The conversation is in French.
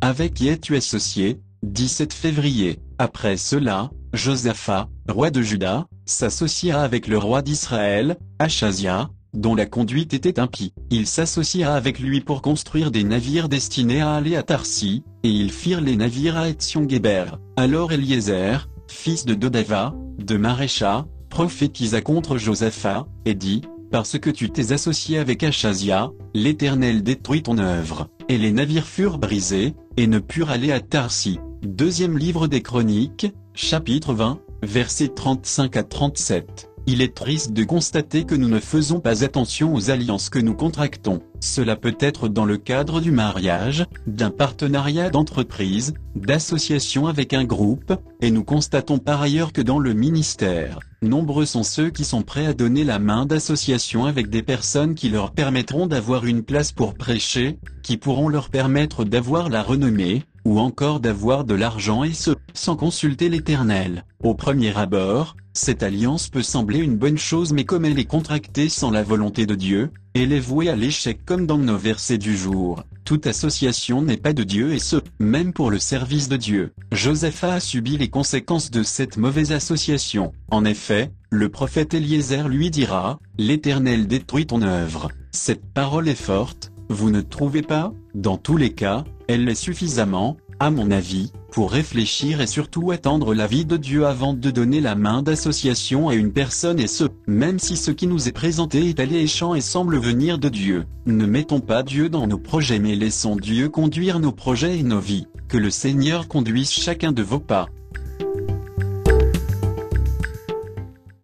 Avec qui es-tu associé 17 février. Après cela, Josaphat, roi de Juda, s'associa avec le roi d'Israël, Achazia, dont la conduite était impie. Il s'associa avec lui pour construire des navires destinés à aller à Tarsi, et ils firent les navires à Etzion-Géber. Alors Eliezer, fils de Dodava, de Marécha, prophétisa contre Josaphat, et dit, Parce que tu t'es associé avec Achazia, l'Éternel détruit ton œuvre. Et les navires furent brisés, et ne purent aller à Tarsi. Deuxième livre des Chroniques, chapitre 20, versets 35 à 37. Il est triste de constater que nous ne faisons pas attention aux alliances que nous contractons. Cela peut être dans le cadre du mariage, d'un partenariat d'entreprise, d'association avec un groupe, et nous constatons par ailleurs que dans le ministère, nombreux sont ceux qui sont prêts à donner la main d'association avec des personnes qui leur permettront d'avoir une place pour prêcher, qui pourront leur permettre d'avoir la renommée, ou encore d'avoir de l'argent et ce, sans consulter l'Éternel. Au premier abord, cette alliance peut sembler une bonne chose mais comme elle est contractée sans la volonté de Dieu, elle est vouée à l'échec comme dans nos versets du jour. Toute association n'est pas de Dieu et ce, même pour le service de Dieu. Joseph a subi les conséquences de cette mauvaise association. En effet, le prophète Eliezer lui dira, L'Éternel détruit ton œuvre. Cette parole est forte, vous ne trouvez pas? Dans tous les cas, elle l'est suffisamment, à mon avis, pour réfléchir et surtout attendre l'avis de Dieu avant de donner la main d'association à une personne et ce, même si ce qui nous est présenté est alléchant et semble venir de Dieu. Ne mettons pas Dieu dans nos projets mais laissons Dieu conduire nos projets et nos vies. Que le Seigneur conduise chacun de vos pas.